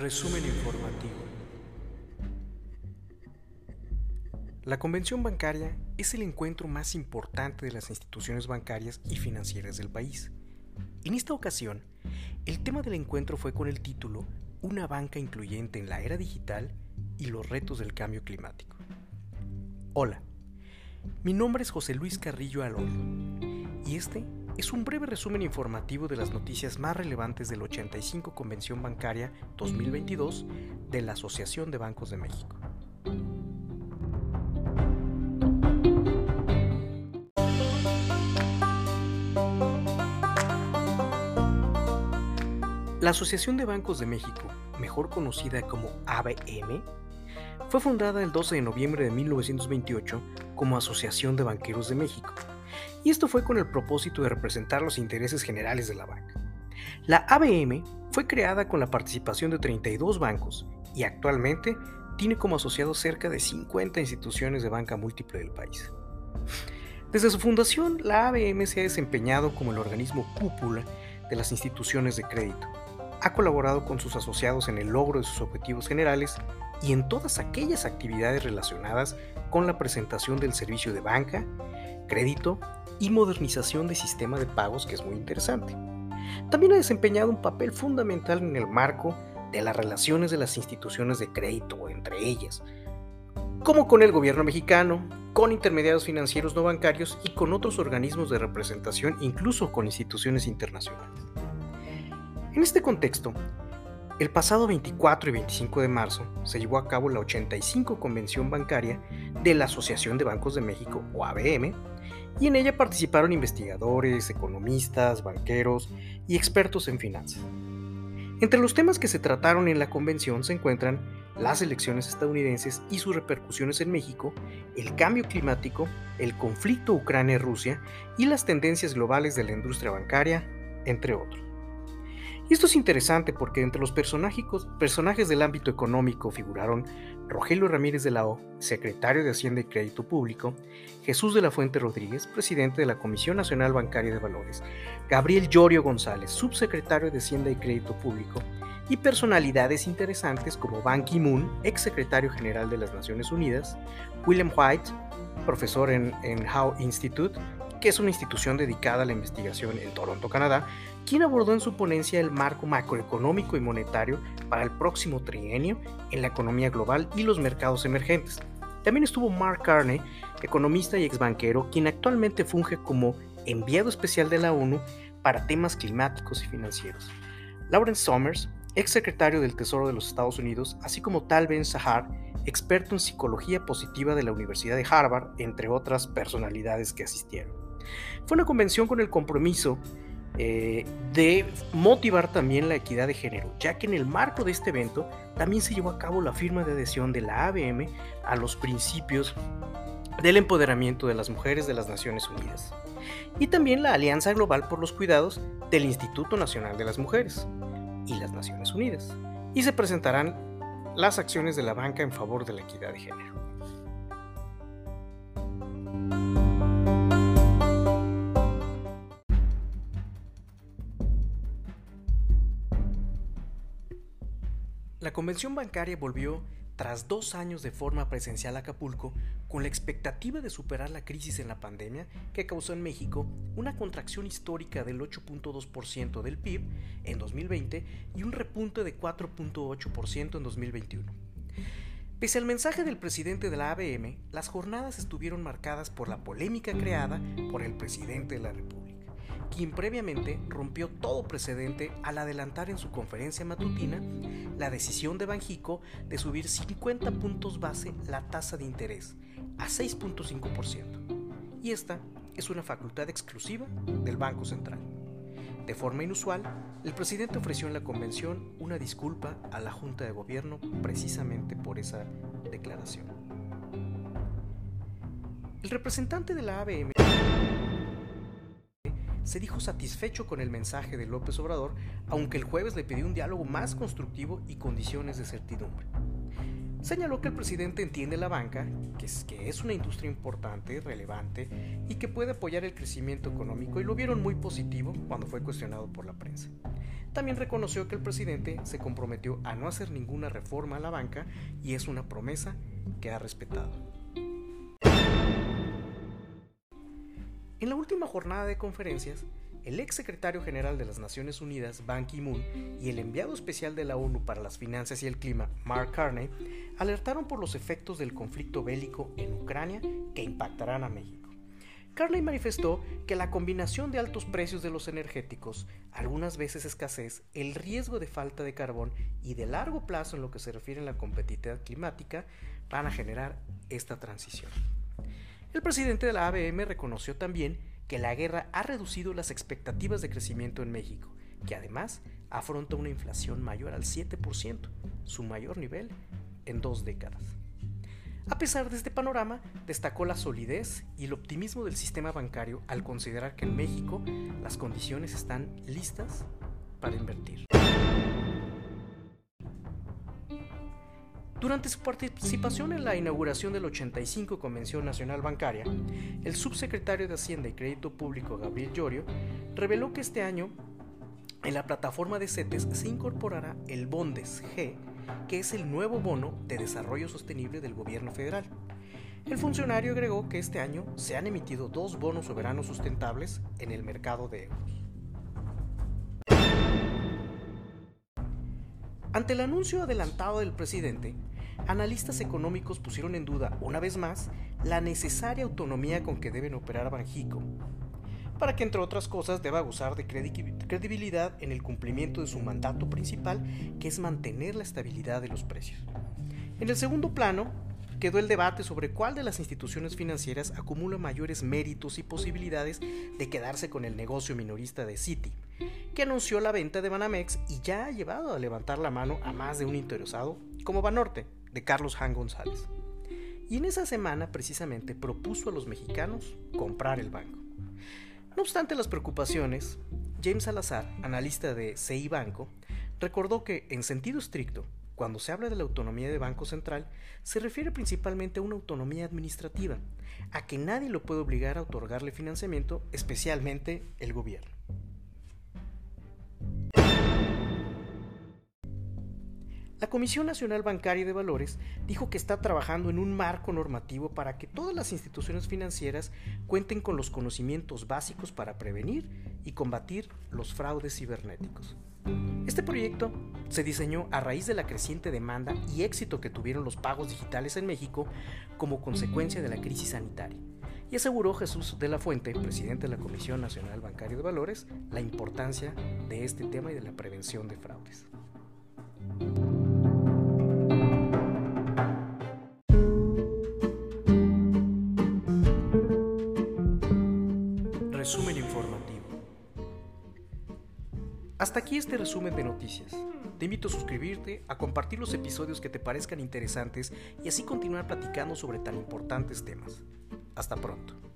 Resumen informativo. La convención bancaria es el encuentro más importante de las instituciones bancarias y financieras del país. En esta ocasión, el tema del encuentro fue con el título Una banca incluyente en la era digital y los retos del cambio climático. Hola, mi nombre es José Luis Carrillo Alonso y este es un breve resumen informativo de las noticias más relevantes del 85 Convención Bancaria 2022 de la Asociación de Bancos de México. La Asociación de Bancos de México, mejor conocida como ABM, fue fundada el 12 de noviembre de 1928 como Asociación de Banqueros de México y esto fue con el propósito de representar los intereses generales de la banca. La ABM fue creada con la participación de 32 bancos y actualmente tiene como asociados cerca de 50 instituciones de banca múltiple del país. Desde su fundación, la ABM se ha desempeñado como el organismo cúpula de las instituciones de crédito. Ha colaborado con sus asociados en el logro de sus objetivos generales y en todas aquellas actividades relacionadas con la presentación del servicio de banca, crédito y modernización de sistema de pagos que es muy interesante. También ha desempeñado un papel fundamental en el marco de las relaciones de las instituciones de crédito entre ellas, como con el gobierno mexicano, con intermediarios financieros no bancarios y con otros organismos de representación, incluso con instituciones internacionales. En este contexto, el pasado 24 y 25 de marzo se llevó a cabo la 85 Convención Bancaria de la Asociación de Bancos de México, o ABM, y en ella participaron investigadores, economistas, banqueros y expertos en finanzas. Entre los temas que se trataron en la convención se encuentran las elecciones estadounidenses y sus repercusiones en México, el cambio climático, el conflicto Ucrania-Rusia y las tendencias globales de la industria bancaria, entre otros. Esto es interesante porque entre los personajes del ámbito económico figuraron Rogelio Ramírez de la O, secretario de Hacienda y Crédito Público, Jesús de la Fuente Rodríguez, presidente de la Comisión Nacional Bancaria de Valores, Gabriel Llorio González, subsecretario de Hacienda y Crédito Público, y personalidades interesantes como Ban Ki-moon, exsecretario general de las Naciones Unidas, William White, profesor en, en Howe Institute, que es una institución dedicada a la investigación en Toronto, Canadá, quien abordó en su ponencia el marco macroeconómico y monetario para el próximo trienio en la economía global y los mercados emergentes. También estuvo Mark Carney, economista y exbanquero, quien actualmente funge como enviado especial de la ONU para temas climáticos y financieros. Lawrence Summers, exsecretario del Tesoro de los Estados Unidos, así como Tal Ben Sahar, experto en psicología positiva de la Universidad de Harvard, entre otras personalidades que asistieron. Fue una convención con el compromiso eh, de motivar también la equidad de género, ya que en el marco de este evento también se llevó a cabo la firma de adhesión de la ABM a los principios del empoderamiento de las mujeres de las Naciones Unidas y también la Alianza Global por los Cuidados del Instituto Nacional de las Mujeres y las Naciones Unidas, y se presentarán las acciones de la banca en favor de la equidad de género. La convención bancaria volvió tras dos años de forma presencial a Acapulco con la expectativa de superar la crisis en la pandemia que causó en México una contracción histórica del 8.2% del PIB en 2020 y un repunte de 4.8% en 2021. Pese al mensaje del presidente de la ABM, las jornadas estuvieron marcadas por la polémica creada por el presidente de la República quien previamente rompió todo precedente al adelantar en su conferencia matutina la decisión de Banjico de subir 50 puntos base la tasa de interés a 6.5%. Y esta es una facultad exclusiva del Banco Central. De forma inusual, el presidente ofreció en la convención una disculpa a la Junta de Gobierno precisamente por esa declaración. El representante de la ABM se dijo satisfecho con el mensaje de López Obrador, aunque el jueves le pidió un diálogo más constructivo y condiciones de certidumbre. Señaló que el presidente entiende la banca, que es, una industria importante, relevante y que puede apoyar el crecimiento económico y lo vieron muy positivo cuando fue cuestionado por la prensa. También reconoció que el presidente se comprometió a no hacer ninguna reforma a la banca y es una promesa que ha respetado. En la última jornada de conferencias, el ex secretario general de las Naciones Unidas, Ban Ki-moon, y el enviado especial de la ONU para las Finanzas y el Clima, Mark Carney, alertaron por los efectos del conflicto bélico en Ucrania que impactarán a México. Carney manifestó que la combinación de altos precios de los energéticos, algunas veces escasez, el riesgo de falta de carbón y de largo plazo en lo que se refiere a la competitividad climática van a generar esta transición. El presidente de la ABM reconoció también que la guerra ha reducido las expectativas de crecimiento en México, que además afronta una inflación mayor al 7%, su mayor nivel en dos décadas. A pesar de este panorama, destacó la solidez y el optimismo del sistema bancario al considerar que en México las condiciones están listas para invertir. Durante su participación en la inauguración de la 85 Convención Nacional Bancaria, el subsecretario de Hacienda y Crédito Público Gabriel Llorio reveló que este año en la plataforma de CETES se incorporará el Bondes G, que es el nuevo bono de desarrollo sostenible del gobierno federal. El funcionario agregó que este año se han emitido dos bonos soberanos sustentables en el mercado de euros. Ante el anuncio adelantado del presidente, analistas económicos pusieron en duda, una vez más, la necesaria autonomía con que deben operar Banjico, para que entre otras cosas deba gozar de credibilidad en el cumplimiento de su mandato principal, que es mantener la estabilidad de los precios. En el segundo plano, quedó el debate sobre cuál de las instituciones financieras acumula mayores méritos y posibilidades de quedarse con el negocio minorista de Citi, que anunció la venta de Banamex y ya ha llevado a levantar la mano a más de un interesado, como Banorte, de Carlos Han González. Y en esa semana precisamente propuso a los mexicanos comprar el banco. No obstante las preocupaciones, James Salazar, analista de CI Banco, recordó que, en sentido estricto, cuando se habla de la autonomía de Banco Central, se refiere principalmente a una autonomía administrativa, a que nadie lo puede obligar a otorgarle financiamiento, especialmente el gobierno. La Comisión Nacional Bancaria de Valores dijo que está trabajando en un marco normativo para que todas las instituciones financieras cuenten con los conocimientos básicos para prevenir y combatir los fraudes cibernéticos. Este proyecto se diseñó a raíz de la creciente demanda y éxito que tuvieron los pagos digitales en México como consecuencia de la crisis sanitaria. Y aseguró Jesús de la Fuente, presidente de la Comisión Nacional Bancaria de Valores, la importancia de este tema y de la prevención de fraudes. Hasta aquí este resumen de noticias. Te invito a suscribirte, a compartir los episodios que te parezcan interesantes y así continuar platicando sobre tan importantes temas. Hasta pronto.